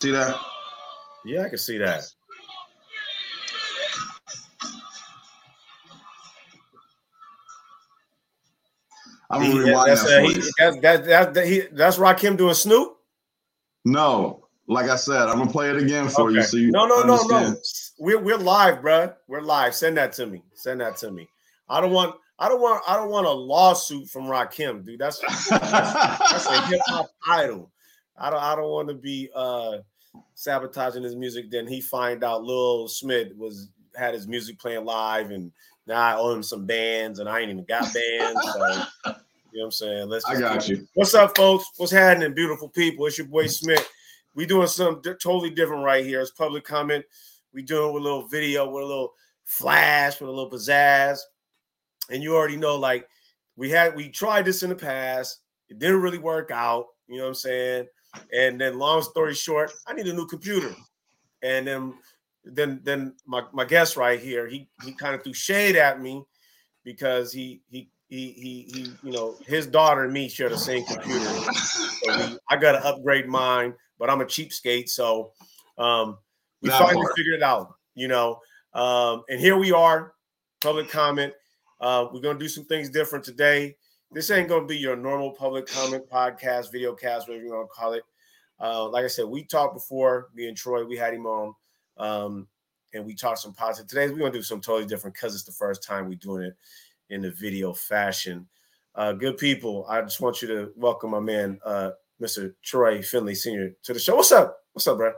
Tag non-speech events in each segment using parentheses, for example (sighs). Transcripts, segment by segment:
See that? Yeah, I can see that. I'm gonna rewind that's, that uh, he, you. that, that, that, that, he, that's Rakim doing Snoop. No, like I said, I'm gonna play it again for you. Okay. So you no, no, no, no. We're we're live, bruh. We're live. Send that to me. Send that to me. I don't want. I don't want. I don't want a lawsuit from Rakim, dude. That's (laughs) that's a hip hop idol. I don't. I don't want to be uh sabotaging his music. Then he find out Lil Smith was had his music playing live, and now I owe him some bands, and I ain't even got bands. So, you know what I'm saying? Let's. I got you. What's up, folks? What's happening, beautiful people? It's your boy Smith. We doing something di- totally different right here. It's public comment. We doing with a little video, with a little flash, with a little pizzazz. And you already know, like we had, we tried this in the past. It didn't really work out. You know what I'm saying? And then, long story short, I need a new computer. And then, then, then my my guest right here, he he kind of threw shade at me because he he he he he you know his daughter and me share the same computer. So we, I got to upgrade mine, but I'm a cheapskate, so um, we That finally part. figured it out. You know, um, and here we are. Public comment. Uh, we're gonna do some things different today. This ain't gonna be your normal public comment podcast, video cast, whatever you want to call it. Uh, like I said, we talked before. Me and Troy, we had him on, um, and we talked some positive. Today we're gonna do something totally different because it's the first time we're doing it in the video fashion. Uh, good people, I just want you to welcome my man, uh, Mr. Troy Finley Sr. to the show. What's up? What's up, bro?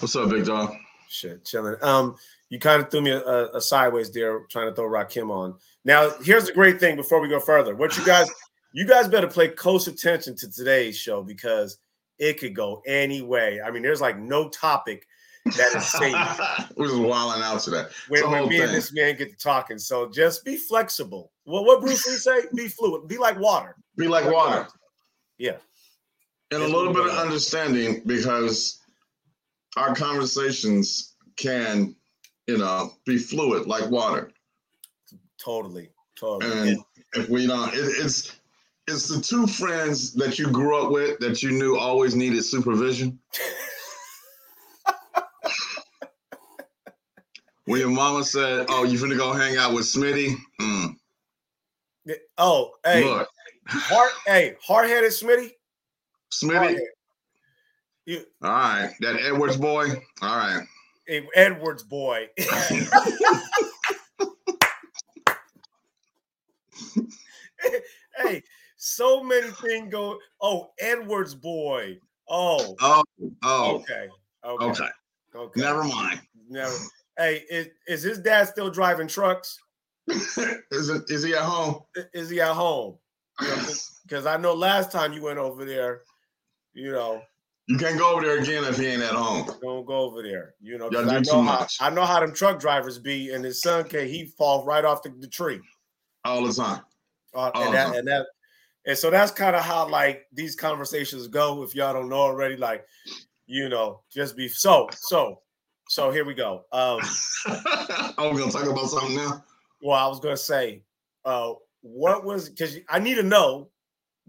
What's up, big dog? Shit, chilling. Um, you kind of threw me a, a sideways there, trying to throw Rakim on. Now, here's the great thing before we go further. What you guys, you guys better play close attention to today's show because it could go any way. I mean, there's like no topic that is safe (laughs) We're just wilding out today. when, the when whole me and this man get to talking. So just be flexible. Well, what Bruce Lee say? Be fluid. Be like water. Be like water. Yeah. And a little bit of understanding because our conversations can, you know, be fluid like water. Totally. Totally. And if we don't, it, it's it's the two friends that you grew up with that you knew always needed supervision. (laughs) when your mama said, "Oh, you finna go hang out with Smitty," mm, oh, hey, look, hard, hey, hard-headed Smitty. Smitty. Hard-headed. You, All right, that Edwards boy. All right. hey, Edwards boy. (laughs) (laughs) hey, so many things go. Oh, Edwards boy. Oh, Oh, oh, okay, okay, okay. okay. Never mind. Never. Hey, is, is his dad still driving trucks? (laughs) is it? Is he at home? Is he at home? Because I know last time you went over there, you know, You can't go over there again if he ain't at home. don't go over there. You know, Y'all I know too how. I know how them truck drivers be, and his son can he fall right off the, the tree. all the time. Uh, Oh, and that no. and that and so that's kind of how like these conversations go. If y'all don't know already, like you know, just be so so so. Here we go. Um, (laughs) Are we gonna talk about something now? well, I was gonna say, uh, what was because I need to know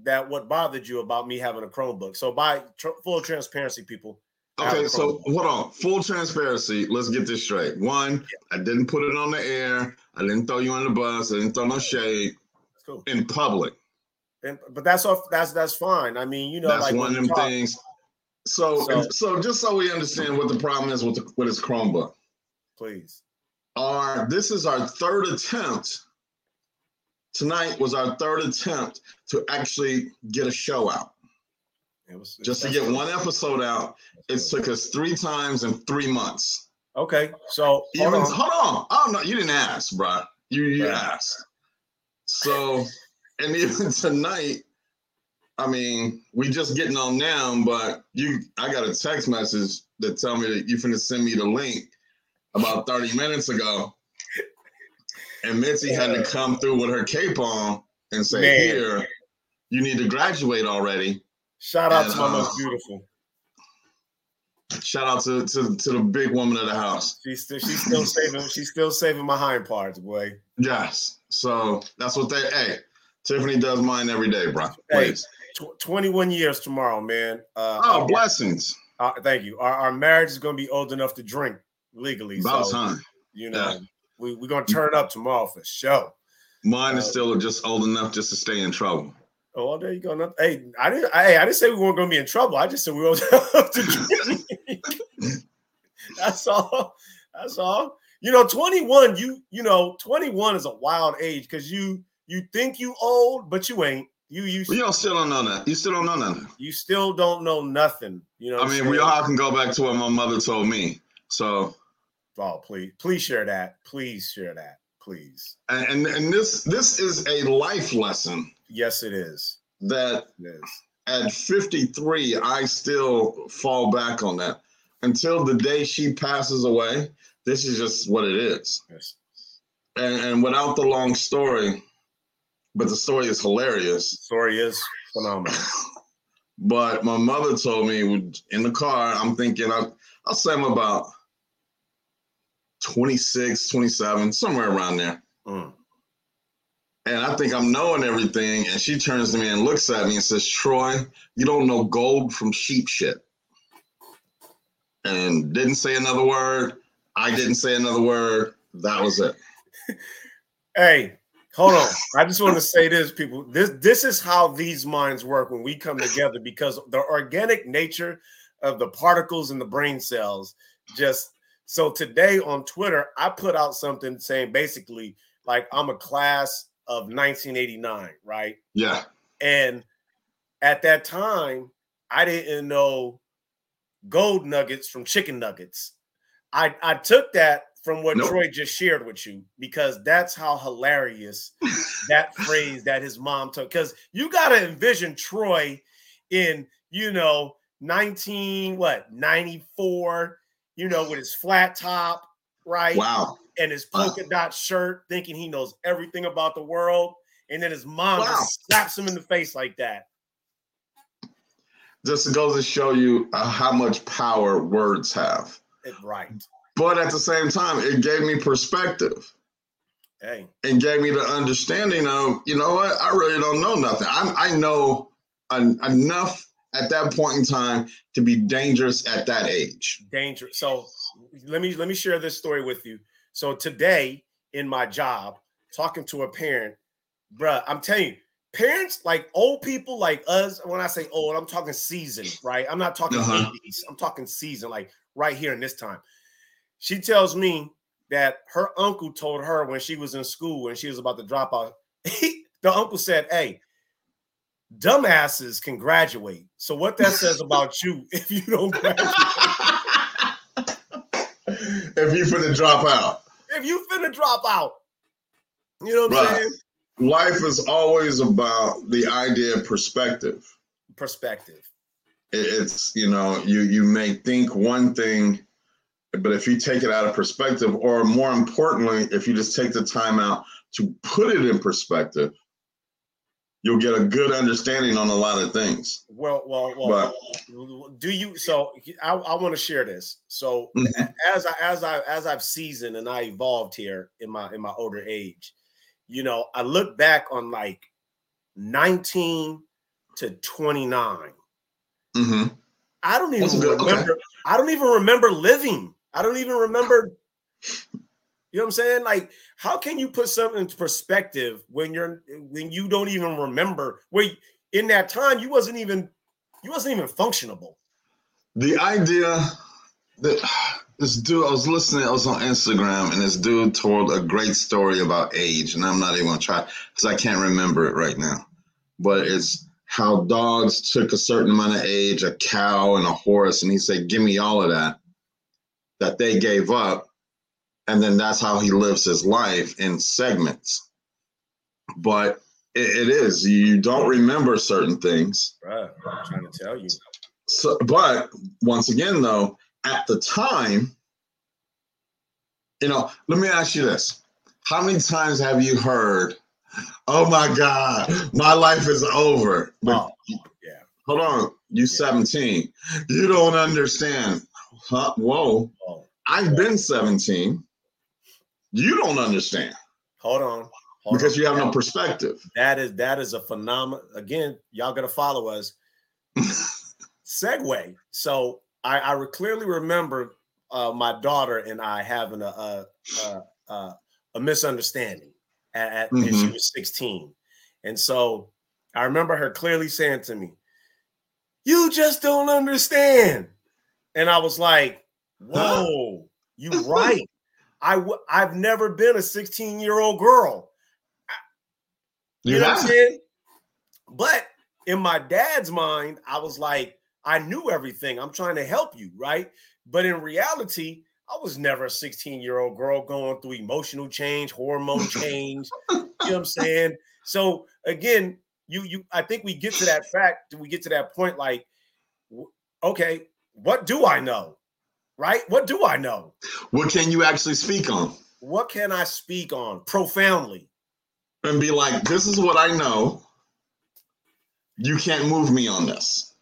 that what bothered you about me having a Chromebook. So by tr- full transparency, people. Okay, so hold on. Full transparency. Let's get this straight. One, I didn't put it on the air. I didn't throw you on the bus. I didn't throw no shade cool. in public. And, but that's off. That's that's fine. I mean, you know, That's like one of them talk- things. So, So- so, just so we understand what the problem is with the, with his Chromebook. Please. Our this is our third attempt. Tonight was our third attempt to actually get a show out. It was Just to get one episode out, it took us three times in three months. Okay, so Even hold on. hold on. Oh no, you didn't ask, bro. You you Right. asked. So and even (laughs) tonight, I mean, we just getting on now, but you I got a text message that tell me that you finna send me the link about 30 minutes ago. And Mitzi had to come through with her cape on and say, Man. Here, you need to graduate already. Shout out And, to my uh, most beautiful. Shout out to, to, to the big woman of the house. She's still she's still saving she's still saving my hind parts, boy. Yes. So that's what they hey, Tiffany does mine every day, bro. Hey, Please. Tw- 21 years tomorrow, man. Uh, Oh, I'll, blessings. Uh, thank you. Our, our marriage is going to be old enough to drink legally. About so, time. You know, yeah. we, we're going to turn up tomorrow for sure. Mine uh, is still just old enough just to stay in trouble. Oh, well, there you go. Hey, I didn't. I, I didn't say we weren't going to be in trouble. I just said we were (laughs) to drink. (laughs) That's all. That's all. You know, 21, you you know, 21 is a wild age because you you think you old, but you ain't. You you, you don't still don't know that. You still don't know nothing. You still don't know nothing. You know. I mean, we all can go back to what my mother told me. So. Oh, please, please share that. Please share that. Please. And and, and this this is a life lesson. Yes, it is. That it is. at 53, I still fall back on that until the day she passes away. This is just what it is. Yes. And, and without the long story, but the story is hilarious. The story is phenomenal. (laughs) but my mother told me in the car, I'm thinking, I, I'll say I'm about 26, 27, somewhere around there. Mm. And I think I'm knowing everything. And she turns to me and looks at me and says, Troy, you don't know gold from sheep shit. And didn't say another word. I didn't say another word. That was it. (laughs) hey, Hold on. I just want to say this, people. This this is how these minds work when we come together because the organic nature of the particles in the brain cells just so today on Twitter, I put out something saying basically like I'm a class of 1989, right? Yeah. And at that time, I didn't know gold nuggets from chicken nuggets. I I took that from what nope. Troy just shared with you because that's how hilarious that (laughs) phrase that his mom took. Because you got to envision Troy in, you know, 19, what, 94, you know, with his flat top, right? Wow. And his polka wow. dot shirt, thinking he knows everything about the world. And then his mom wow. just slaps him in the face like that. Just goes to show you uh, how much power words have. Right. But at the same time, it gave me perspective. Hey. And gave me the understanding of, you know what, I really don't know nothing. i I know en- enough at that point in time to be dangerous at that age. Dangerous. So let me let me share this story with you. So today in my job, talking to a parent, bruh, I'm telling you, parents like old people like us. When I say old, I'm talking season, right? I'm not talking uh-huh. 80s. I'm talking season, like right here in this time. She tells me that her uncle told her when she was in school and she was about to drop out. (laughs) The uncle said, "Hey, dumbasses can graduate. So what that says (laughs) about you (laughs) if you don't graduate? if you finna drop out. If you finna drop out. You know what I'm saying? Life is always about the idea of perspective. Perspective. It's you know, you you may think one thing but if you take it out of perspective, or more importantly, if you just take the time out to put it in perspective, you'll get a good understanding on a lot of things. Well, well, well. But, do you? So I, I want to share this. So mm-hmm. as I as I as I've seasoned and I evolved here in my in my older age, you know, I look back on like 19 to 29. Mm-hmm. I don't even remember. Okay. I don't even remember living. I don't even remember. You know what I'm saying? Like, how can you put something into perspective when you're when you don't even remember where in that time you wasn't even you wasn't even functionable. The idea that this dude, I was listening, I was on Instagram, and this dude told a great story about age, and I'm not even gonna try because I can't remember it right now. But it's how dogs took a certain amount of age, a cow and a horse, and he said, "Give me all of that." That they gave up. And then that's how he lives his life in segments. But it, it is, you don't remember certain things. Right. I'm trying to tell you. So, but once again, though, at the time, you know, let me ask you this. How many times have you heard, oh my God, my life is over? But, oh, yeah. Hold on, you yeah. 17. You don't understand. Huh? Whoa. I've been 17. You don't understand. Hold on. Hold because on. you have no perspective. That is that is a phenomenon. Again, y'all gotta follow us. (laughs) Segue. So I, I clearly remember uh, my daughter and I having a a, a, a, a misunderstanding at, at mm-hmm. she was 16. And so I remember her clearly saying to me, You just don't understand. And I was like, Whoa, you right. I w- I've never been a 16 year old girl. You yeah. know what I'm saying? But in my dad's mind, I was like, I knew everything. I'm trying to help you, right? But in reality, I was never a 16 year old girl going through emotional change, hormone (laughs) change. you know what I'm saying? So again, you you I think we get to that fact, we get to that point like, okay, what do I know? Right? What do I know? What can you actually speak on? What can I speak on profoundly? And be like, this is what I know. You can't move me on this.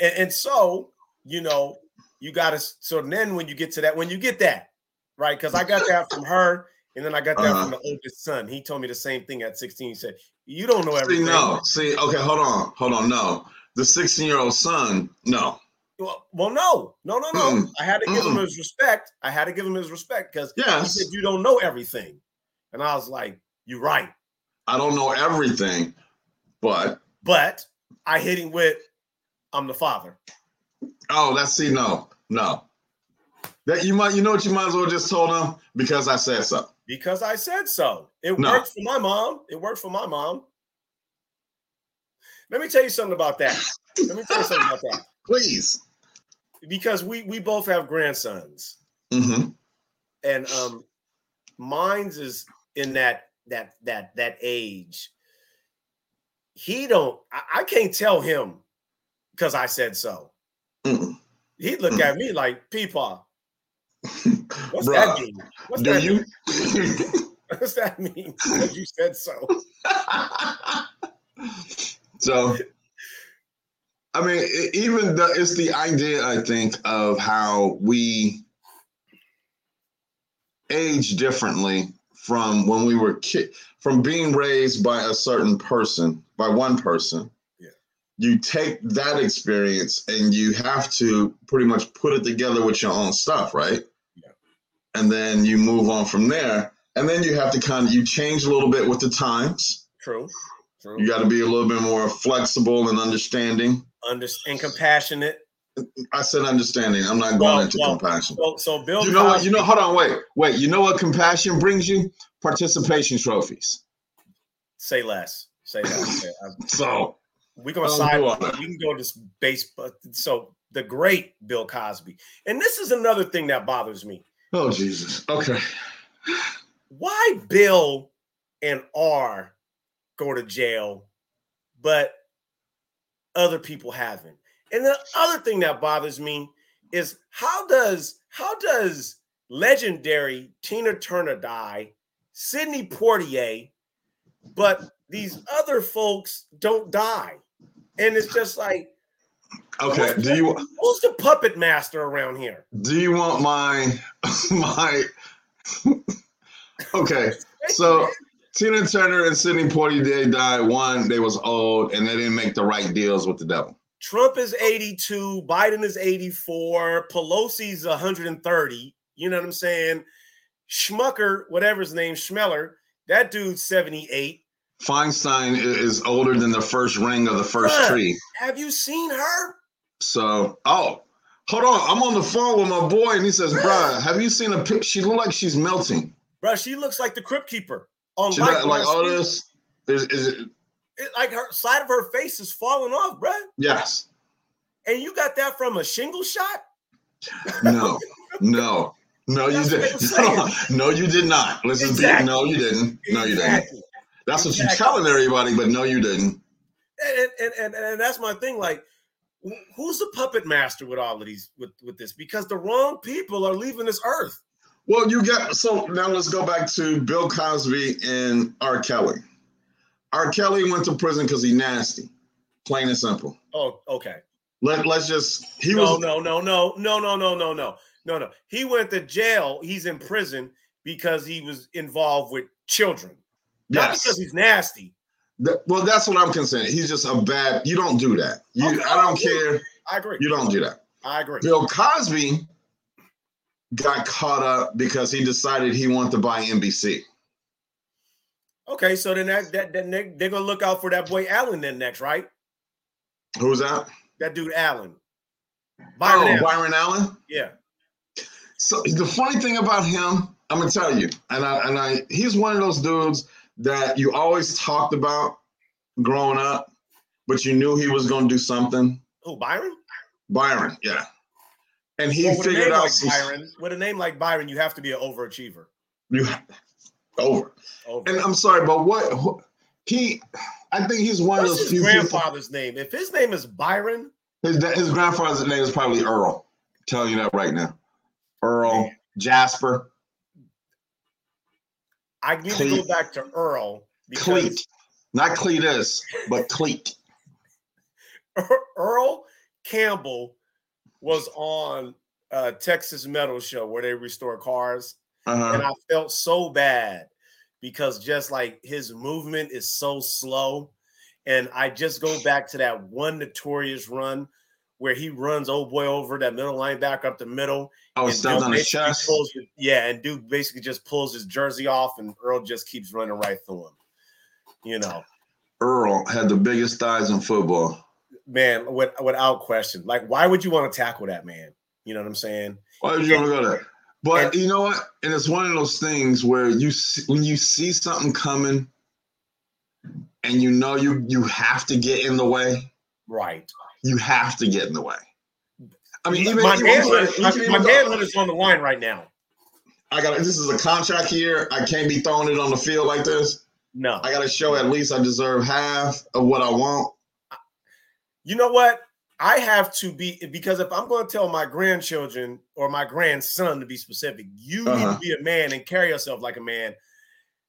And so, you know, you got to. So then, when you get to that, when you get that, right? Because I got that from her, and then I got that uh-huh. from the oldest son. He told me the same thing at 16. He said, "You don't know everything." See, no, see, okay, hold on, hold on, no. The 16 year old son, no. Well, well, no, no, no, no. Mm. I had to give mm him his respect. I had to give him his respect because yes. he said you don't know everything, and I was like, "You're right." I don't know everything, but but I hit him with, "I'm the father." Oh, let's see. No, no. That you might, you know what you might as well just told him because I said so. Because I said so. It no. worked for my mom. It worked for my mom. Let me tell you something about that. Let me tell you something about that. (laughs) Please. Because we we both have grandsons. Mm-hmm. And um mine's is in that that that that age. He don't I, I can't tell him because I said so. Mm-mm. He'd look at me like, Peepaw, what's Bruh, that mean? What's do that you? Mean? (laughs) what's that mean? Because you said so. (laughs) so, I mean, even the, it's the idea, I think, of how we age differently from when we were kid, from being raised by a certain person, by one person, Yeah. you take that experience and you have to pretty much put it together with your own stuff, right? Yeah. And then you move on from there. And then you have to kind of you change a little bit with the times. True. True. You got to be a little bit more flexible and understanding. Understand compassionate. I said understanding. I'm not going well, into well, compassion. So, so Bill, you know Cosby, what? You know, hold on, wait, wait. You know what compassion brings you? Participation trophies. Say less. Say less. (laughs) so we're gonna side. We can go to base. So the great Bill Cosby, and this is another thing that bothers me. Oh Jesus. Okay. Why Bill and R go to jail, but other people haven't? And the other thing that bothers me is how does how does legendary Tina Turner die, Sidney Poitier, but these other folks don't die? and it's just like, okay, do you who's the puppet master around here? Do you want my (laughs) my? (laughs) okay, so Tina Turner and Sidney Poitier died. One, they was old, and they didn't make the right deals with the devil. Trump is 82, Biden is 84, Pelosi's 130. You know what I'm saying? Schmucker, whatever his name, Schmeller, that dude's 78. Feinstein is older than the first ring of the first tree. Have you seen her? So, oh, hold on. I'm on the phone with my boy, and he says, "Bruh, have you seen a pic? She look like she's melting." Bruh, she looks like the Crypt Keeper on she like, like all this. Is, is it, it? Like her side of her face is falling off, bruh. Yes. And you got that from a shingle shot? No, no, no, you didn't. (laughs) No, no, you did not. Listen, exactly. no, you didn't. No, you didn't. That's what you're telling everybody, but no, you didn't. And, and and and that's my thing. Like, who's the puppet master with all of these with with this? Because the wrong people are leaving this earth. Well, you got so now let's go back to Bill Cosby and R. Kelly. R. Kelly went to prison because he nasty, plain and simple. Oh, okay. Let let's just he no, was no no no no no no no no no no. He went to jail. He's in prison because he was involved with children. Not because he's nasty. The, well, that's what I'm concerned. He's just a bad. You don't do that. You, okay, I don't care. I agree. You don't do that. I agree. Bill Cosby got caught up because he decided he wanted to buy NBC. Okay, so then that, that, that they, they're gonna look out for that boy Allen then next, right? Who's that? That dude Allen. Byron oh, Allen. Byron Allen. Yeah. So the funny thing about him, I'm gonna tell you, and I and I, he's one of those dudes that you always talked about growing up, but you knew he was gonna do something. Who Byron? Byron, yeah. And he well, figured out like some, Byron. With a name like Byron, you have to be an overachiever. You over. over. And I'm sorry, but what, he? I think he's one What's of those his grandfather's people, name. If his name is Byron, his his grandfather's name is probably Earl. I'm telling you that right now. Earl Man. Jasper. I need Cleet. to go back to Earl. Cleet, not Cletus, but Cleet. (laughs) Earl Campbell was on a Texas Metal Show where they restore cars, uh-huh. and I felt so bad because just like his movement is so slow, and I just go back to that one notorious run where he runs old boy over that middle linebacker up the middle. Oh, steps on his chest. Pulls, yeah, and dude basically just pulls his jersey off, and Earl just keeps running right through him. You know, Earl had the biggest thighs in football man, with, without question. Like, why would you want to tackle that man? You know what I'm saying? Why would you want to go there? But and, you know what? And it's one of those things where you see, when you see something coming, and you know you you have to get in the way. Right. You have to get in the way. I mean, even, my manhood, my, my manhood is on the line right now. I got this is a contract here. I can't be throwing it on the field like this. No, I got to show at least I deserve half of what I want you know what? I have to be because if I'm going to tell my grandchildren or my grandson to be specific, you uh-huh. need to be a man and carry yourself like a man.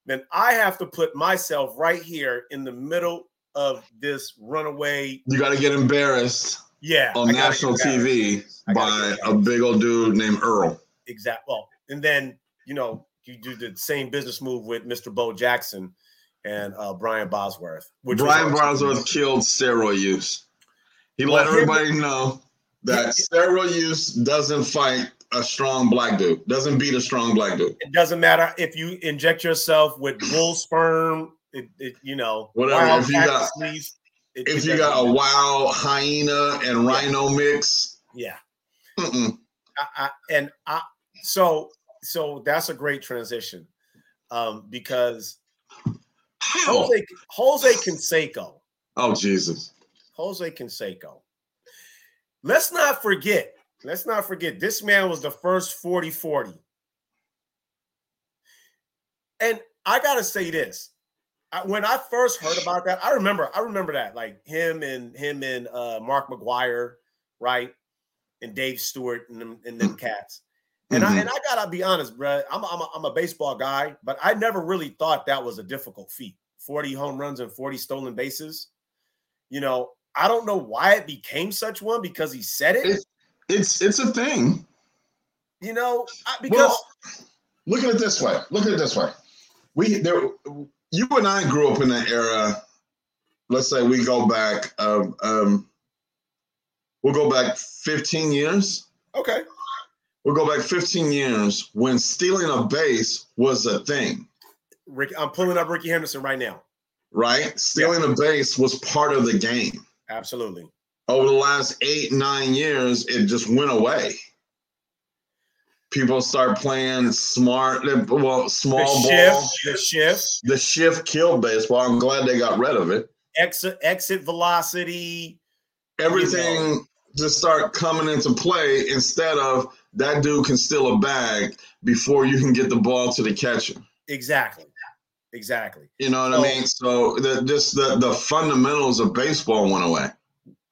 Then I have to put myself right here in the middle of this runaway. You got to get embarrassed. Yeah, on national TV by a big old dude named Earl. Exactly. Well, and then you know you do the same business move with Mr. Bo Jackson and uh, Brian Bosworth. Brian Bosworth killed steroid use. He well, let everybody know that steroid use doesn't fight a strong black dude, doesn't beat a strong black dude. It doesn't matter if you inject yourself with bull sperm, it, it you know, whatever. If you got, it, if you got a wild hyena and rhino mix, yeah. I, I, and I, so so that's a great transition um, because Jose, Jose Canseco. Oh Jesus! Jose Canseco. Let's not forget, let's not forget, this man was the first 40 40. And I got to say this. when I first heard about that, I remember, I remember that, like him and him and uh, Mark McGwire, right? And Dave Stewart and them, and them cats. And mm-hmm. I and I gotta be honest, bro. I'm I'm a, I'm a baseball guy, but I never really thought that was a difficult feat. 40 home runs and 40 stolen bases. You know, I don't know why it became such one because he said it. It's it's, it's a thing. You know, because well, look at it this way. Look at it this way. We there you and I grew up in that era. Let's say we go back um, um we'll go back 15 years. Okay. We'll go back 15 years when stealing a base was a thing. Rick, I'm pulling up Rickey Henderson right now. Right? Stealing yeah. a base was part of the game. Absolutely. Over the last eight, nine years, it just went away. People start playing smart, eh, well, small the ball. Shift, the shift. The shift killed baseball. I'm glad they got rid of it. Exit, exit velocity. Everything you know. just start coming into play instead of that dude can steal a bag before you can get the ball to the catcher. Exactly. Exactly. You know what so, I mean? So the just the the fundamentals of baseball went away.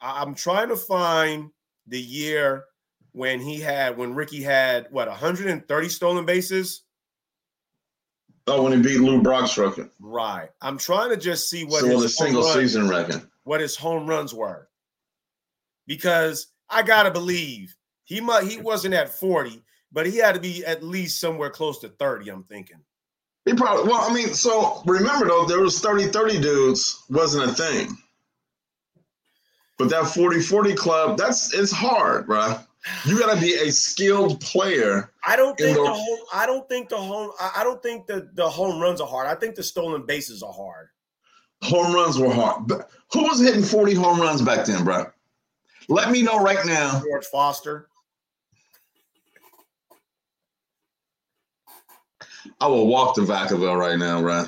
I'm trying to find the year when he had when Rickey had what 130 stolen bases. Oh, when he beat Lou Brockstrom. Right. I'm trying to just see what so his the single season record. What his home runs were. Because I gotta believe he might he wasn't at 40, but he had to be at least somewhere close to 30, I'm thinking. He probably well, I mean, so remember though, there was 30-30 dudes wasn't a thing. But that 40-40 club, that's it's hard, bro. You got to be a skilled player. I don't think the, the home. I don't think the home. I don't think the the home runs are hard. I think the stolen bases are hard. Home runs were hard. But who was hitting forty home runs back then, bro? Let me know right now. George Foster. I will walk to Vacaville right now, right?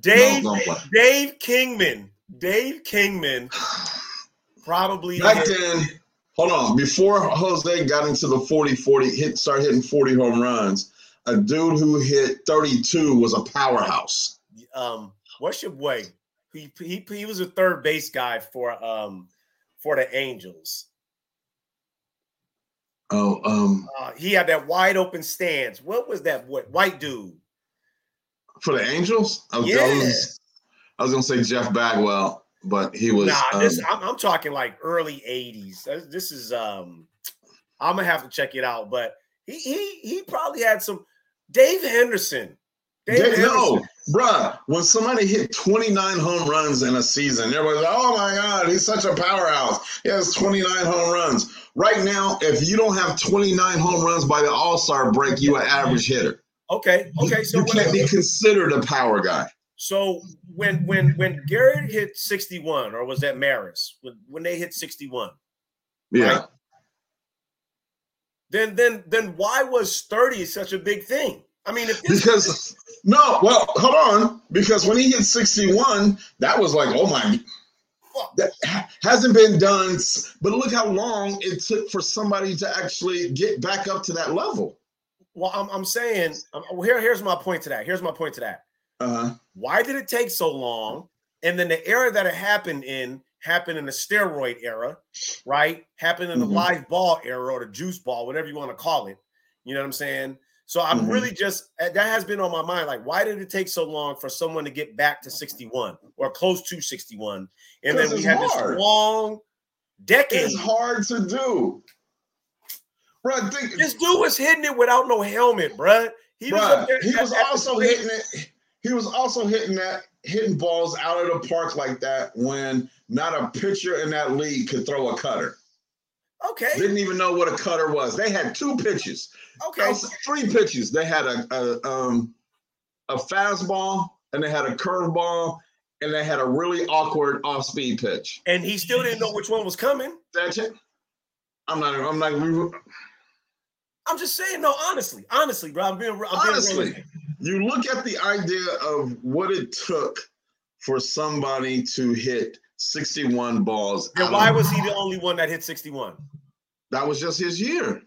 Dave no, Dave Kingman. Dave Kingman (sighs) probably back hit. then. Hold on. Before Jose got into the 40 40 hit start hitting 40 home runs, a dude who hit 32 was a powerhouse. Um, what's your boy? He, he, he was a third base guy for um for the Angels. Oh, um, uh, he had that wide open stance. What was that? What white dude? For the Angels? I was, yeah. I was, I was gonna say Jeff Bagwell, but he was. Nah, this um, I'm, I'm, talking like early '80s. This is um, I'm gonna have to check it out, but he he he probably had some. Dave Henderson. Dave Henderson. No, bruh. When somebody hit 29 home runs in a season, everybody's like, "Oh my god, he's such a powerhouse. He has 29 home runs." Right now, if you don't have 29 home runs by the All Star break, you an average hitter. Okay. Okay. So you can't be considered a power guy. So when when when Garrett hit 61, or was that Maris? When when they hit 61? Yeah. Right? Then then then why was 30 such a big thing? I mean, if because no, well, hold on. Because when he hit 61, that was like, oh my that hasn't been done. But look how long it took for somebody to actually get back up to that level. Well, I'm, I'm saying um, here, here's my point to that. Here's my point to that. Uh-huh. Why did it take so long? And then the era that it happened in happened in the steroid era, right? Happened in the mm-hmm. live ball era or the juice ball, whatever you want to call it. You know what I'm saying? So I'm mm-hmm. really just that has been on my mind. Like, why did it take so long for someone to get back to 61 or close to 61? And then we had hard. this long decade. It's hard to do. Bro, think, this dude was hitting it without no helmet, bro. He was, he was also hitting it. He was also hitting that hitting balls out of the park like that when not a pitcher in that league could throw a cutter. Okay. Didn't even know what a cutter was. They had two pitches. Okay. Three pitches. They had a, a um a fastball and they had a curveball and they had a really awkward off-speed pitch. And he still didn't know which one was coming. That's it. I'm not. I'm not. I'm just saying. No, honestly, honestly, bro. I'm being. I'm honestly, being you look at the idea of what it took for somebody to hit 61 balls. And why was he the only one that hit 61? That was just his year.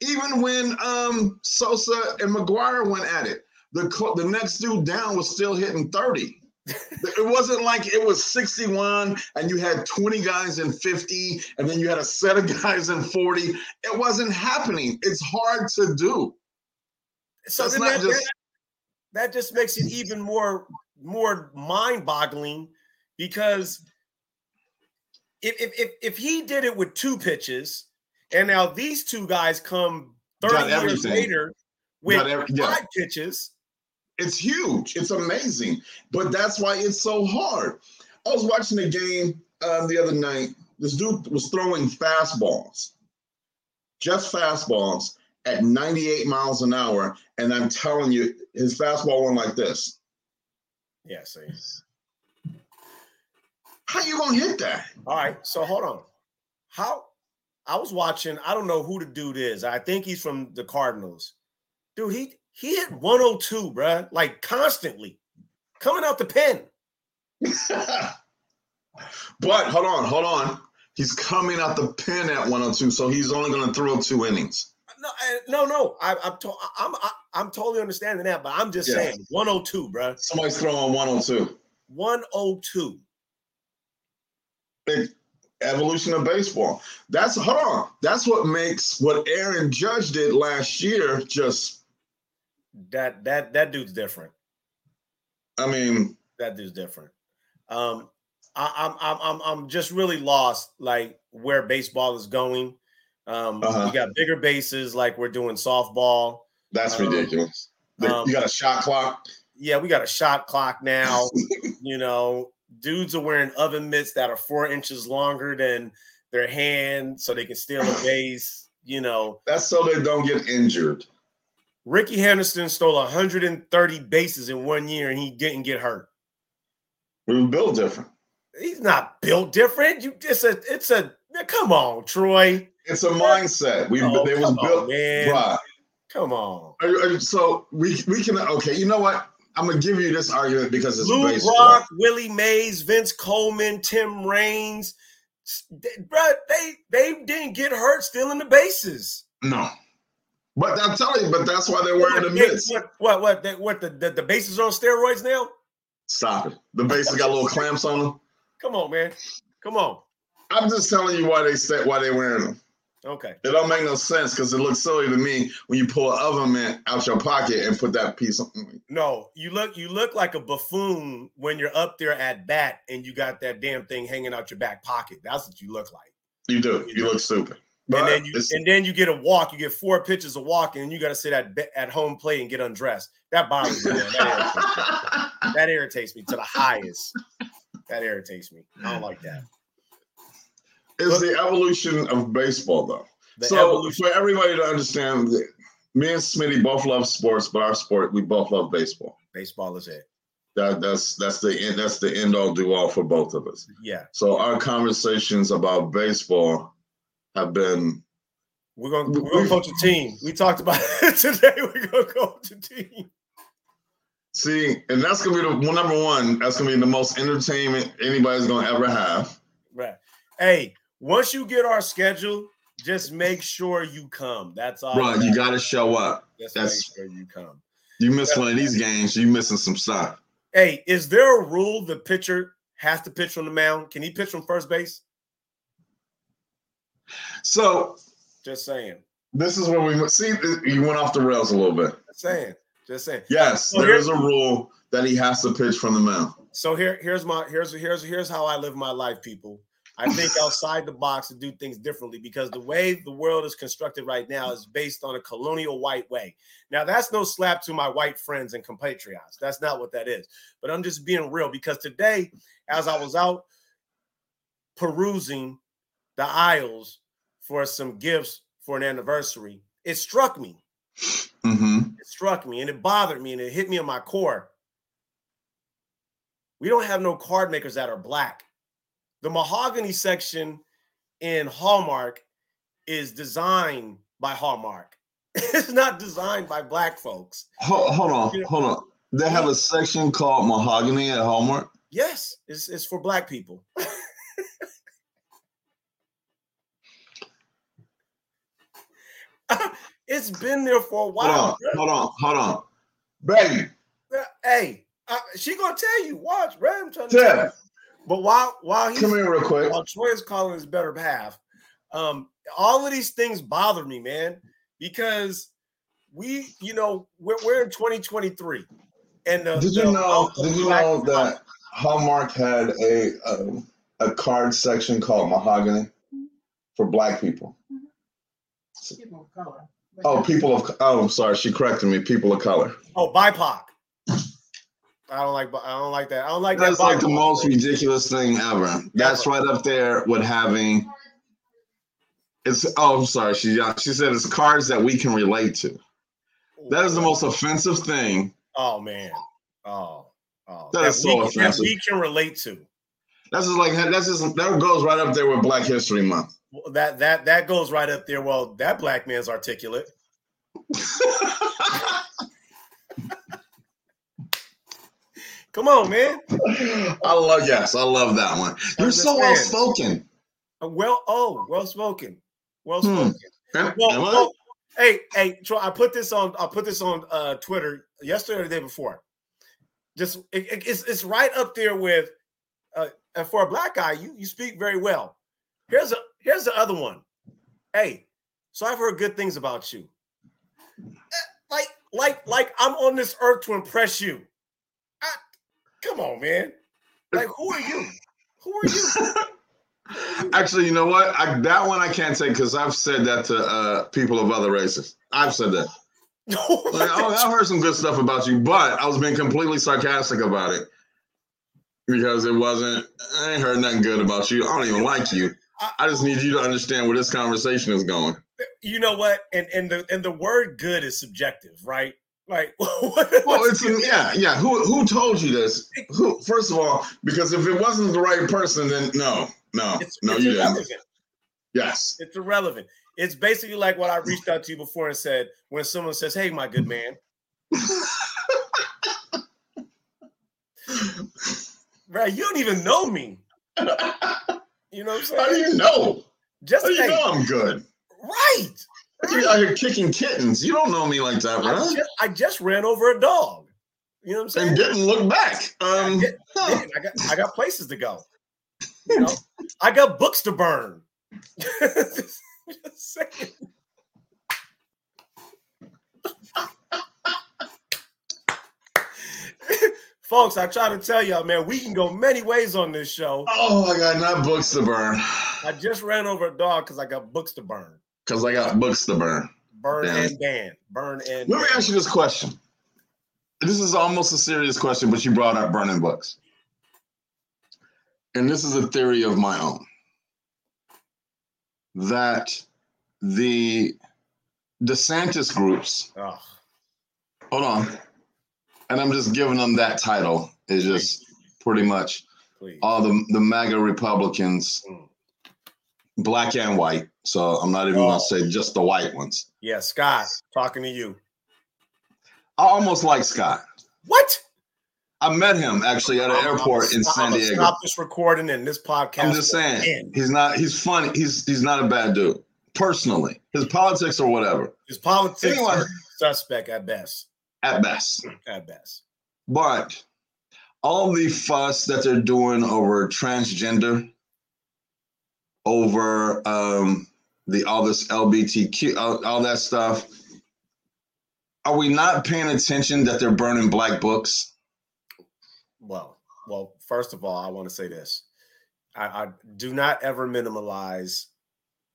Even when um, Sosa and McGwire went at it, the the next dude down was still hitting 30. It wasn't like it was 61 and you had 20 guys in 50 and then you had a set of (laughs) guys in 40. It wasn't happening. It's hard to do. So that, just... that, that just makes it even more more mind-boggling because if, if if he did it with two pitches and now these two guys come 30 years later with every, yeah. five pitches it's huge. It's amazing. But that's why it's so hard. I was watching a game uh, the other night. This dude was throwing fastballs, just fastballs at 98 miles an hour. And I'm telling you, his fastball went like this. Yeah, see. How you gonna hit that? All right, so hold on. How I was watching, I don't know who the dude is. I think he's from the Cardinals. Dude, he he hit 102, bro, like constantly coming out the pen. (laughs) but hold on, hold on. He's coming out the pen at 102, so he's only going to throw two innings. No, eh, no, no. I, am to, I'm I, am totally understanding that, but I'm just yeah. saying 102, bro. Somebody's throwing 102. 102. Big evolution of baseball. That's hold on. That's what makes what Aaron Judge did last year just that that that dude's different. I mean, that dude's different. Um, I, I'm I'm I'm I'm just really lost, like where baseball is going. Um, uh-huh. we got bigger bases, like we're doing softball. That's um, ridiculous. Um, you got a shot clock. Yeah, we got a shot clock now. (laughs) you know, dudes are wearing oven mitts that are four inches longer than their hand, so they can steal a (sighs) base. you know. That's so they don't get injured. Rickey Henderson stole 130 bases in one year and he didn't get hurt. We were built different. He's not built different. You it's a it's a come on, Troy. It's a mindset. We Oh, they was built man. Right. Come on. So we we can okay. You know what? I'm gonna give you this argument because it's Lou baseball. Brock, Willie Mays, Vince Coleman, Tim Raines. Bro, they they didn't get hurt stealing the bases. No, but I'm telling you, but that's why they're wearing the mitts. what what what they- what the, the the bases are on steroids now? Stop it. The bases got little clamps on them. Come on, man. Come on. I'm just telling you why they stay, why they wearing them. Okay. It don't make no sense because it looks silly to me when you pull an oven mitt out your pocket and put that piece on. No, you look you look like a buffoon when you're up there at bat and you got that damn thing hanging out your back pocket. That's what you look like. You do. You look stupid. But and then you and then you get a walk. You get four pitches of walking, and you got to sit at at home plate and get undressed. That bothers me. That irritates me. (laughs) That irritates me to the highest. That irritates me. I don't like that. it's the evolution of baseball, though. So evolution. for everybody to understand, me and Smitty both love sports, but our sport we both love baseball. Baseball is it. That that's that's the end that's the end all do all for both of us. Yeah, So our conversations about baseball have been we're gonna we're gonna coach a team. We talked about it (laughs) today. We're gonna coach a team. see, and that's gonna be the well, number one. That's gonna be the most entertainment anybody's gonna ever have. Right. Hey, once you get our schedule, just make sure you come. That's all. Bro, you gotta show up. Just that's- make sure you come. You miss one of these games, you missing some stuff. Hey, is there a rule the pitcher has to pitch on the mound? Can he pitch from first base? So Just saying. this is where we see you went off the rails a little bit. Just saying. Just saying. Yes, there here- is a rule that he has to pitch from the mound. So here, here's my here's here's here's how I live my life, people. I think (laughs) outside the box to do things differently because the way the world is constructed right now is based on a colonial white way. Now, that's no slap to my white friends and compatriots. That's not what that is. But I'm just being real because today, as I was out perusing the aisles for some gifts for an anniversary, it struck me. Mm-hmm. It struck me and it bothered me and it hit me in my core. We don't have no card makers that are black. The mahogany section in Hallmark is designed by Hallmark. (laughs) It's not designed by black folks. Hold, hold on, hold on. They have a section called mahogany at Hallmark. Yes, it's, it's for black people. (laughs) (laughs) it's been there for a while. Hold on, hold on, hold on. Baby. Hey, uh, she gonna tell you. Watch, bro. I'm trying to tell you. But while while he's come here real quick. while Troy is calling his better half, um, all of these things bother me, man, because we, you know, we're, we're in 2023, and the, Did you the know? Did you know that Hallmark had a um, a card section called mahogany for black people? People of color. Oh, people of oh, I'm sorry, she corrected me. People of color. Oh, BIPOC. I don't like. I don't like that. I don't like That's that. That's like the BIPOC. most ridiculous thing ever. That's right up there with having. It's oh, I'm sorry. She she said it's cards that we can relate to. That is the most offensive thing. Oh man. Oh. Oh. That is so we, offensive. That we can relate to. That's just like that's just that goes right up there with Black History Month. Well, That that that goes right up there. Well, that black man's articulate. (laughs) Come on, man. I love yes, I love that one. You're so well spoken. Uh, Well, oh, well spoken. Well Hmm. spoken. Am, Well, well, hey, hey, Troy, I put this on. I put this on uh, Twitter yesterday or the day before. Just it, it- it's it's right up there with. Uh, and for a black guy, you you speak very well. Here's a here's the other one. Hey, so I've heard good things about you. Eh, Like like like I'm on this earth to impress you. I, come on, man. Like who are you? Who are you? (laughs) Actually, you know what? I, that one I can't take because I've said that to uh, people of other races. I've said that. (laughs) Like, oh, I've heard some good stuff about you, but I was being completely sarcastic about it because it wasn't. I ain't heard nothing good about you. I don't even like you. I just need you to understand where this conversation is going. you know what? And and the and the word good is subjective, right? Like, (laughs) well, it's yeah, yeah. Who who told you this? Who? First of all, because if it wasn't the right person, then no, no, it's, no, it's you irrelevant. didn't. Yes. It's irrelevant. It's basically like what I reached out to you before and said when someone says, "Hey, my good man," (laughs) right? You don't even know me. (laughs) You know what I'm saying? How do you know? Just How do you hey, know I'm good? right. You out here kicking kittens. You don't know me like that, I bro. just, I just ran over a dog. You know what I'm saying? And didn't look back. Um, Yeah, huh. I got I got places to go. You know, I got books to burn. just, (laughs) just saying. Folks, I try to tell y'all, man, we can go many ways on this show. Oh, I got not books to burn I just ran over a dog because I got books to burn. because I got books to burn. Burn Damn. and ban. Burn and Let me ask you this question. This is almost a serious question, but you brought up burning books. And this is a theory of my own that the DeSantis groups, Ugh, hold on, and I'm just giving them that title, is just pretty much please. all the, the MAGA Republicans, Mm. black and white. So I'm not even Oh. to say just the white ones. Yeah, Scott, talking to you. I almost like Scott. What? I met him actually at an I'm- I'm airport in stop- San I'm gonna Diego. Stop this recording and this podcast. I'm just saying, end. he's not. He's funny. He's he's not a bad dude personally. His politics or whatever, His politics Anyway. suspect at best. At best. At best. But all the fuss that they're doing over transgender, over um, the all this LBTQ, all, all that stuff. Are we not paying attention that they're burning black books? Well, well, first of all, I want to say this. I, I do not ever minimalize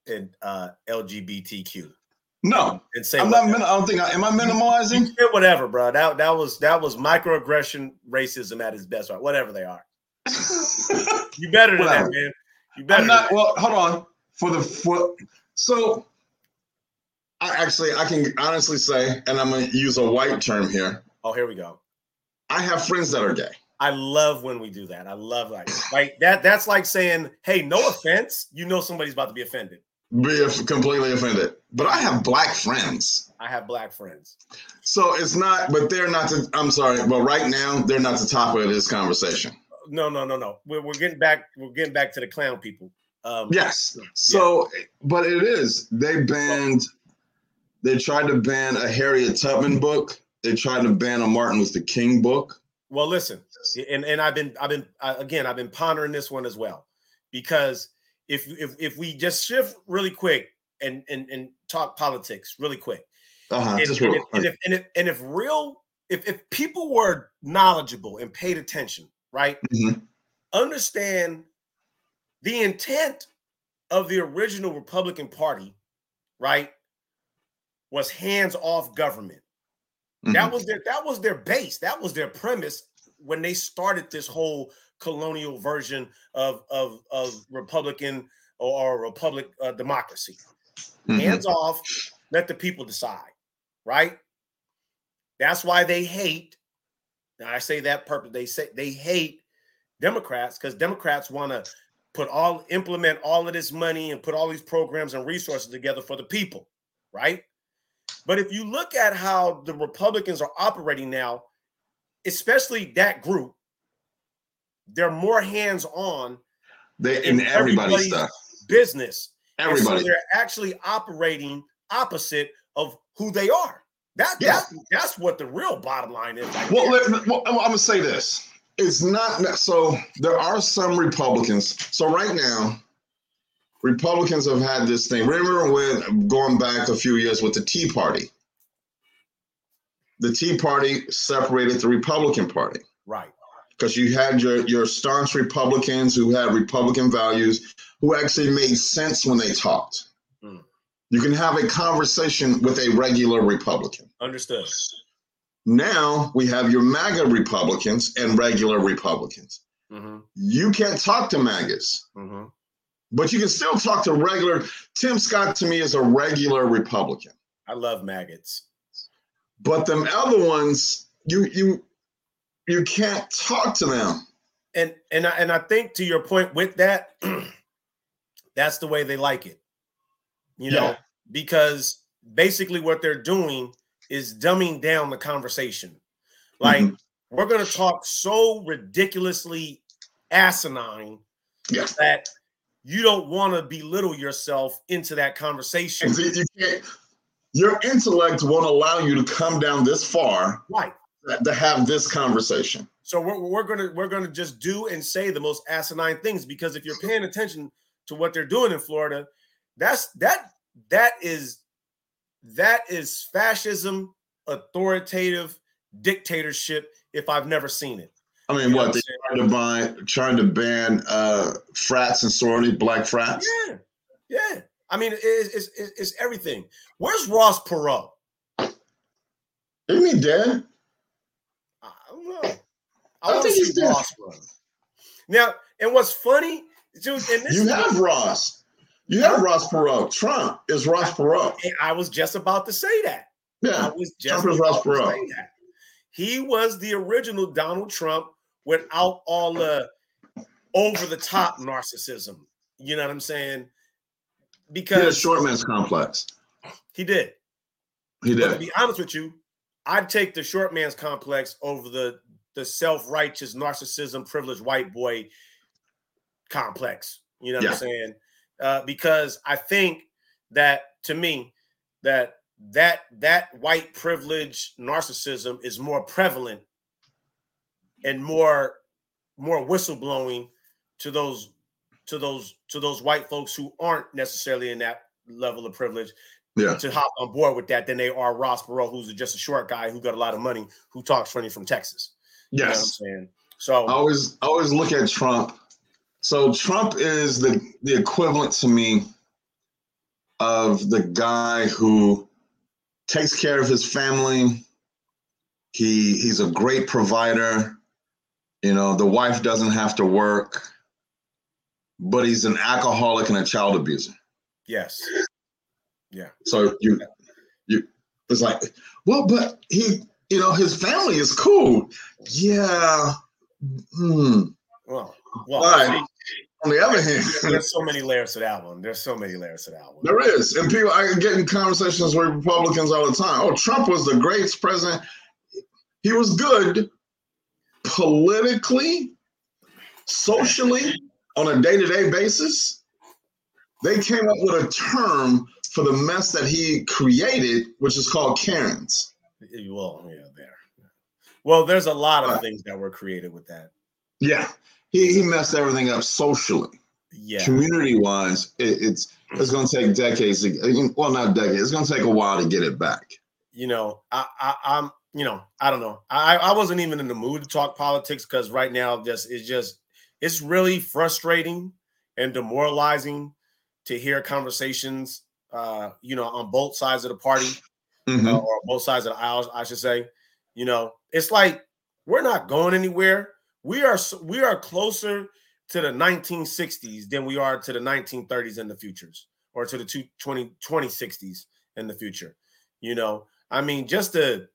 in uh LGBTQ. No, And say I'm not. whatever. Min- I don't think. I, am I minimalizing? Whatever, bro. That that was that was microaggression racism at its best, right? Whatever they are. (laughs) You better than that, man. You better I'm not. Well, hold on. For the for so, I actually I can honestly say, and I'm gonna use a white term here. Oh, here we go. I have friends that are gay. I love when we do that. I love like like that. That's like saying, "Hey, no offense." You know somebody's about to be offended. Be completely offended, but I have black friends, I have black friends. so it's not. But they're not. The, I'm sorry, but right now they're not the topic of this conversation. No, no, no, no. We're, we're getting back. We're getting back to the clown people. Um, Yes. So, but it is. They banned. They tried to ban a Harriet Tubman book. They tried to ban a Martin Luther King book. Well, listen, and and I've been I've been uh, again I've been pondering this one as well, because if if if we just shift really quick and and and talk politics really quick, Uh-huh. and, and if, and, if, and if and if real if if people were knowledgeable and paid attention, right, Mhm. understand the intent of the original Republican Party, right, was hands off government. That Mhm. was their that was their base. That was their premise when they started this whole colonial version of of of Republican or, or Republic uh, democracy. Mhm. Hands off, let the people decide. Right. That's why they hate. Now I say that purpose. They say they hate Democrats because Democrats want to put all implement all of this money and put all these programs and resources together for the people. Right. But if you look at how the Republicans are operating now, especially that group, they're more hands on They in in everybody's everybody's stuff. business. Everybody. so they're actually operating opposite of who they are. That, Yeah. that's, that's what the real bottom line is. Well, let, well, I'm gonna say this. It's not so. There are some Republicans. So right now, Republicans have had this thing. Remember when going back a few years with the Tea Party? The Tea Party separated the Republican Party right. Because you had your your staunch Republicans who had Republican values who actually made sense when they talked. Mm. You can have a conversation with a regular Republican. Understood. Now we have your MAGA Republicans and regular Republicans. hmm You can't talk to MAGAs. hmm but you can still talk to regular. Tim Scott to me is a regular Republican. I love maggots. But them other ones, you you you can't talk to them. And and I, and I think to your point with that, (clears throat) that's the way they like it. You know, Yeah. because basically what they're doing is dumbing down the conversation. Like Mhm. we're going to talk so ridiculously asinine Yeah. that you don't want to belittle yourself into that conversation. You can't. Your intellect won't allow you to come down this far Right. To have this conversation. So we're, we're gonna we're gonna just do and say the most asinine things because if you're paying attention to what they're doing in Florida, that's that that is that is fascism, authoritative dictatorship. If I've never seen it, I mean, You what what trying to buy, trying to ban uh, frats and sorority, black frats. yeah, yeah. I mean, it's, it's it's everything. Where's Ross Perot? Isn't he dead? I. I, I want to see dead. Ross run. Now, and what's funny, dude, and this You is- have Ross. You have Ross Perot. Trump is Ross Perot. I was just about to say that. Yeah, I was just Trump is Ross Perot. He was the original Donald Trump without all the over the top narcissism. You know what I'm saying? He had a Because short man's complex. he did. He But to did. be honest with you, I'd take the short man's complex over the the self-righteous narcissism privileged white boy complex. You know what Yeah. I'm saying? Uh, because I think that to me, that that that white privilege narcissism is more prevalent and more more whistleblowing to those to those to those white folks who aren't necessarily in that level of privilege Yeah. to hop on board with that than they are Ross Perot, who's just a short guy who got a lot of money, who talks funny from Texas. You know what I'm saying? So I always I always look at Trump. So Trump is the the equivalent to me of the guy who takes care of his family. He he's a great provider. You know, the wife doesn't have to work, but he's an alcoholic and a child abuser. yes, So you you it's like, well, but he, you know, his family is cool. Yeah. Hmm. well, well, Right. On the other hand, there's so many layers to that one. There's so many layers to that one. there is, and people I get in conversations with Republicans all the time. Oh, Trump was the greatest president. He was good politically, socially, on a day-to-day basis. They came up with a term for the mess that he created, which is called Karens. Well, yeah, there. Well, there's a lot of Right. things that were created with that. Yeah, he, he messed everything up socially, Yeah, community-wise. It, it's it's going to take decades. To, well, not decades. It's going to take a while to get it back. you know, I, I I'm, you know, I don't know. I I wasn't even in the mood to talk politics because right now, just it's just it's really frustrating and demoralizing to hear conversations, uh, you know, on both sides of the party Mhm. uh, or both sides of the aisles, I should say. You know, it's like we're not going anywhere. We are we are closer to the 1960s than we are to the 1930s in the futures or to the two, 20, 2060s in the future. You know, I mean, just the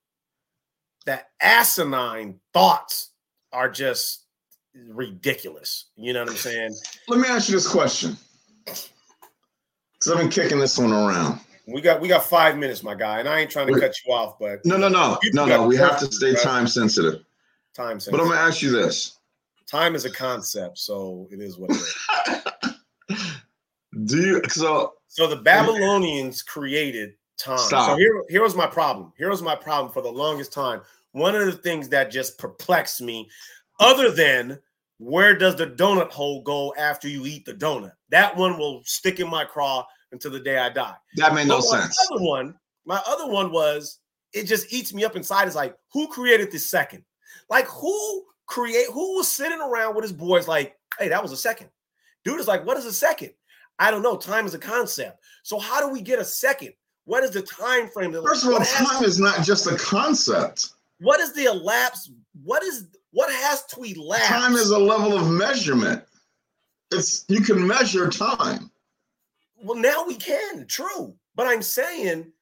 that asinine thoughts are just ridiculous. You know what I'm saying? Let me ask you this question. Because I've been kicking this one around. We got we got five minutes, my guy, and I ain't trying to Wait. cut you off, but No, no, no, no, no. We have to stay time sensitive. time sensitive. But I'm gonna ask you this: time is a concept, so it is what it is. (laughs) Do you? So So the Babylonians created time. So here, here was my problem. Here was my problem for the longest time. One of the things that just perplexed me, other than where does the donut hole go after you eat the donut? That one will stick in my craw until the day I die. that made no But my sense. Other one, my other one was it just eats me up inside. Is like, who created this second? Like, who create? Who was sitting around with his boys? Like, hey, that was a second. Dude is like, what is a second? I don't know. Time is a concept. So how do we get a second? What is the time frame? that- First of all, time is not just a concept. what is the elapsed? What is what has to elapse? Time is a level of measurement. it's you can measure time. Well, now we can, true. But I'm saying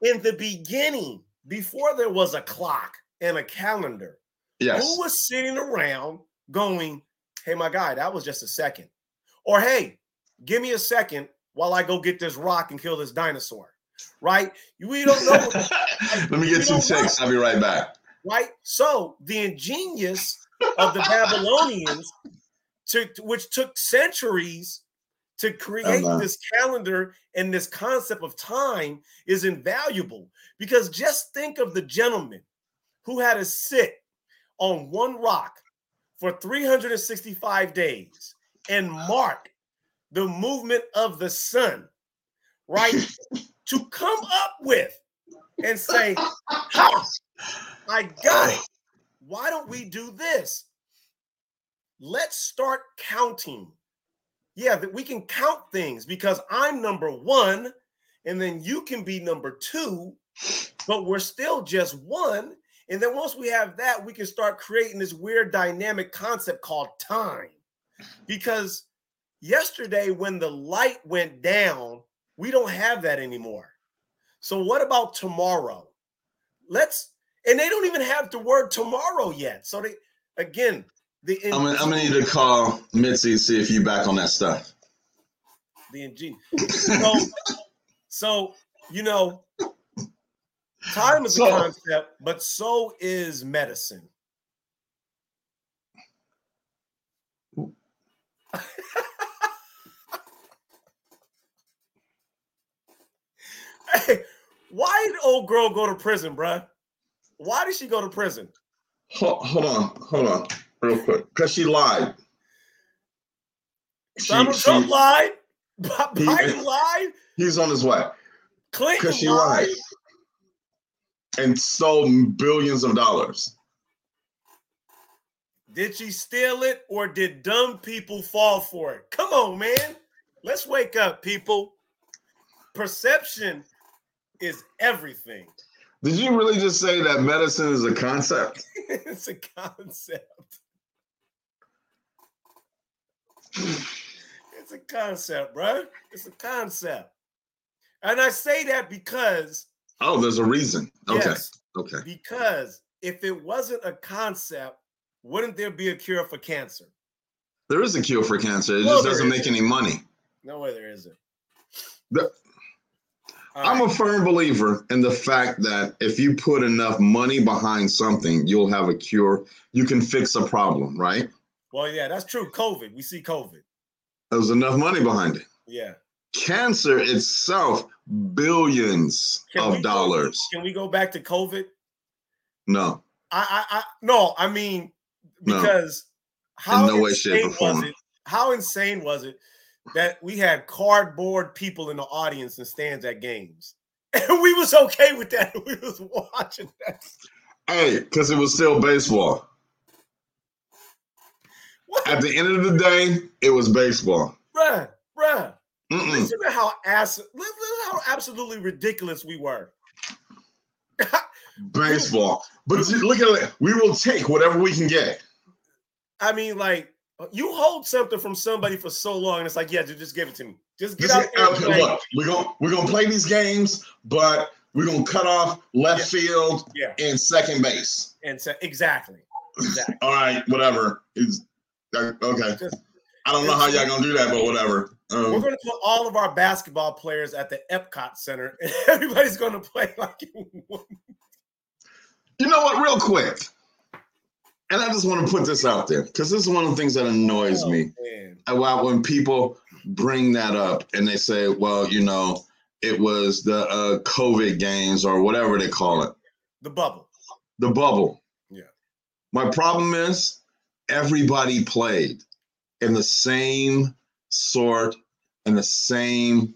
in the beginning, before there was a clock and a calendar, Yes. who was sitting around going, Hey, my guy, that was just a second. Or hey, give me a second while I go get this rock and kill this dinosaur. Right? We don't know, (laughs) Let me get some checks. I'll be right back. Right? So the ingenious of the Babylonians, to, which took centuries to create Uh-huh. this calendar and this concept of time, is invaluable. Because just think of the gentleman who had to sit on one rock for 365 days and mark the movement of the sun, right? (laughs) to come up with and say, (laughs) "Ha, I got it. Why don't we do this? Let's start counting. Yeah, that we can count things because I'm number one, and then you can be number two, but we're still just one. And then once we have that, we can start creating this weird dynamic concept called time. Because yesterday, when the light went down, we don't have that anymore. So, what about tomorrow? Let's, and they don't even have the word tomorrow yet. So, they, again, the, I'm gonna, I'm gonna need to call Mitzi and see if you back on that stuff. the ingenious. So, so you know, time is So- a concept, but so is medicine. (laughs) hey, why did old girl go to prison, bruh? Why did she go to prison? Hold, hold on, hold on, real quick, because she lied. She- Donald she- Trump lied. (laughs) Bi- He- Biden lied. he's on his way Clinton because she lied. lied and stole billions of dollars. Did she steal it or did dumb people fall for it? Come on, man. Let's wake up, people. Perception is everything. Did you really just say that medicine is a concept? (laughs) it's a concept. it's a concept, bro. It's a concept. And I say that because, Oh, there's a reason. Okay, yes, okay. because if it wasn't a concept, wouldn't there be a cure for cancer? There is a cure for cancer. It just doesn't make any money. No way there isn't. The- All I'm a firm believer in the fact that if you put enough money behind something, you'll have a cure. You can fix a problem, right? Well, yeah, that's true. COVID. We see COVID. There's enough money behind it. Yeah. Cancer itself, billions Can of we go- dollars. Can we go back to COVID? No, I, I, I no, I mean No. because how no way, shape, or insane form. was it? How insane was it that we had cardboard people in the audience and stands at games, (laughs) and we was okay with that? (laughs) We was watching that. hey, because it was still baseball. What, At the end of the day, it was baseball. bruh, bruh? Mm-mm. Listen to how ass, listen to how absolutely ridiculous we were. (laughs) Baseball. But look at it. We will take whatever we can get. I mean, like you hold something from somebody for so long, and it's like, yeah, dude, just give it to me. Just get Just out there. and okay, play. look, we're gonna we're gonna play these games, but we're gonna cut off left field Yeah, and second base. and so exactly, exactly. (laughs) All right, whatever. Is okay. Just- I don't know how y'all gonna do that, but whatever. We're Um, going to put all of our basketball players at the Epcot Center, (laughs) and everybody's going to play like (laughs) you know what? Real quick, and I just want to put this out there because this is one of the things that annoys Oh, me man. about when people bring that up and they say, "Well, you know, it was the uh, COVID games or whatever they call it." The bubble. the bubble. Yeah. My problem is everybody played in the same sort and the same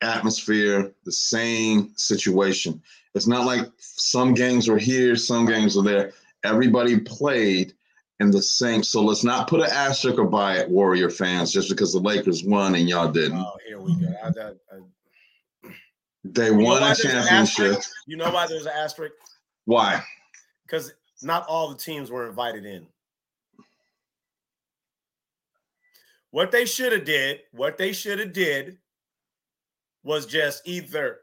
atmosphere, the same situation. It's not like some games were here, some games were there. Everybody played in the same. So let's not put an asterisk by it, Warrior fans, just because the Lakers won and y'all didn't. Oh, here we go. I, I, I, They you won a championship. You know why there's an asterisk? Why? Because not all the teams were invited in. What they should have did, what they should have did was just either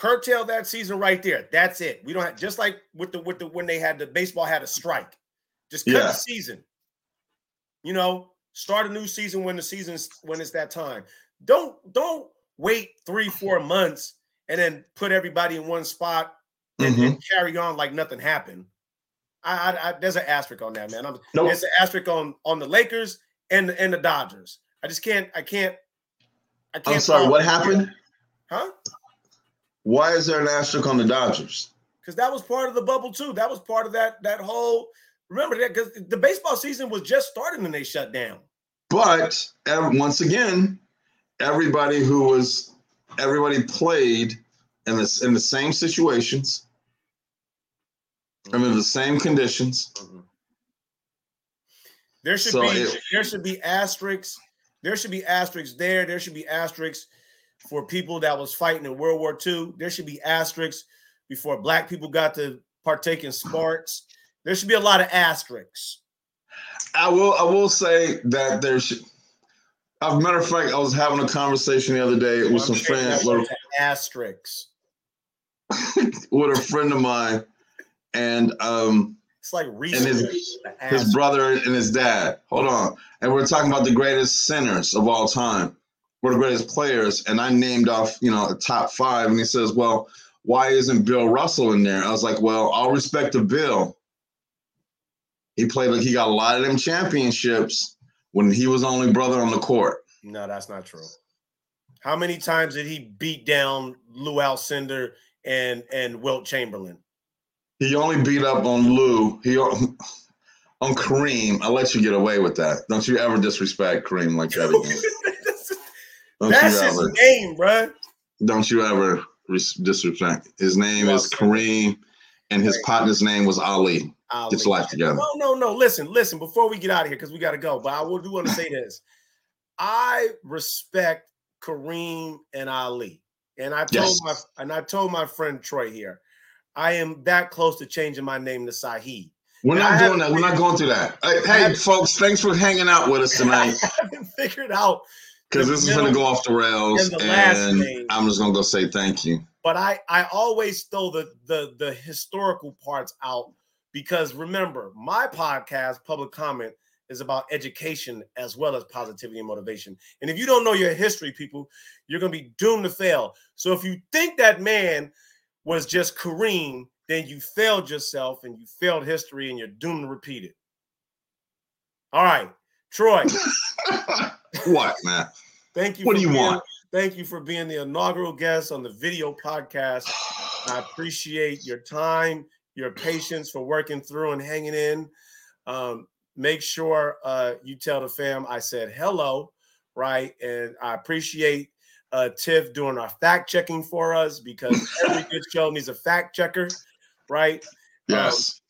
curtail that season right there. That's it. We don't have just like with the with the when they had the baseball had a strike. Just cut Yeah. the season. You know, start a new season when the season's when it's that time. Don't don't wait three, four months and then put everybody in one spot and, Mhm. and carry on like nothing happened. I, I, I there's an asterisk on that, man. I'm, Nope. There's an asterisk on on the Lakers and and the Dodgers. I just can't. I can't. I can't. I'm sorry, what happened? Huh? Why is there an asterisk on the Dodgers? Because that was part of the bubble too. That was part of that that whole. Remember that because the baseball season was just starting and they shut down. But once again, everybody who was everybody played in this in the same situations. I mean, the same conditions. Mm-hmm. There should So be it- there should be asterisks. There should be asterisks there. There should be asterisks for people that was fighting in World War II. There should be asterisks before black people got to partake in sports. There should be a lot of asterisks. I will. I will say that there's. As a matter of fact, I was having a conversation the other day with I'm some changing friends, with, asterisks. (laughs) with a friend of mine, and um, It's like and his his brother and his dad. Hold on, and we're talking about the greatest sinners of all time. We're the greatest players, and I named off, you know, a top five, and he says, "Well, why isn't Bill Russell in there?" I was like, "Well, all respect to Bill. He played like he got a lot of them championships when he was the only brother on the court." No, that's not true. How many times did he beat down Lew Alcindor and and Wilt Chamberlain? He only beat up on Lew. He (laughs) on Kareem. I let you get away with that. Don't you ever disrespect Kareem like that again. (laughs) Don't That's his ever. name, bruh. Don't you ever disrespect. His name Well is. Kareem, and his partner's name was Ali. Ali. Get your life together. No, no, no. Listen, listen. Before we get out of here, because we got to go, but I will do want to say (laughs) this. I respect Kareem and Ali, and I told Yes. my and I told my friend Troy here, I am that close to changing my name to Saheed. We're And not doing that. We're not going through that. Hey, hey, folks, thanks for hanging out with us (laughs) tonight I haven't figured out, because this is going to go off the rails. and the And name. I'm just going to go say thank you. but I I always throw the the the historical parts out because remember, my podcast, Public Comment, is about education as well as positivity and motivation. And if you don't know your history, people, you're gonna be doomed to fail. So if you think that man was just Kareem, then you failed yourself and you failed history and you're doomed to repeat it. All right, Troy, (laughs) what, man? (laughs) thank you. What for do you being- want? Thank you for being the inaugural guest on the video podcast. I (sighs) appreciate your time, your patience for working through and hanging in. Um, make sure uh, you tell the fam I said hello, right? And I appreciate uh, Tiff doing our fact checking for us because (laughs) every good show needs a fact checker, right? Yes.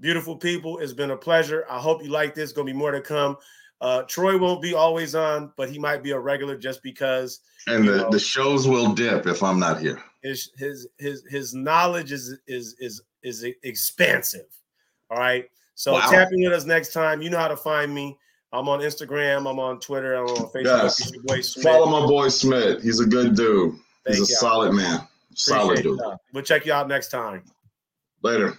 Beautiful people, it's been a pleasure. I hope you like this. Going to be more to come. Uh, Troy won't be always on, but he might be a regular just because and the, know. the shows will dip if I'm not here. his his his his knowledge is is is is expansive. All right. So Wow. tap in with us next time. You know how to find me. I'm on Instagram. I'm on Twitter. I'm on Facebook. Yes. Your boy Smith. Follow my boy Smith. He's a good dude. Thank He's a y'all. solid man. Solid Appreciate dude. y'all. We'll check you out next time. Later.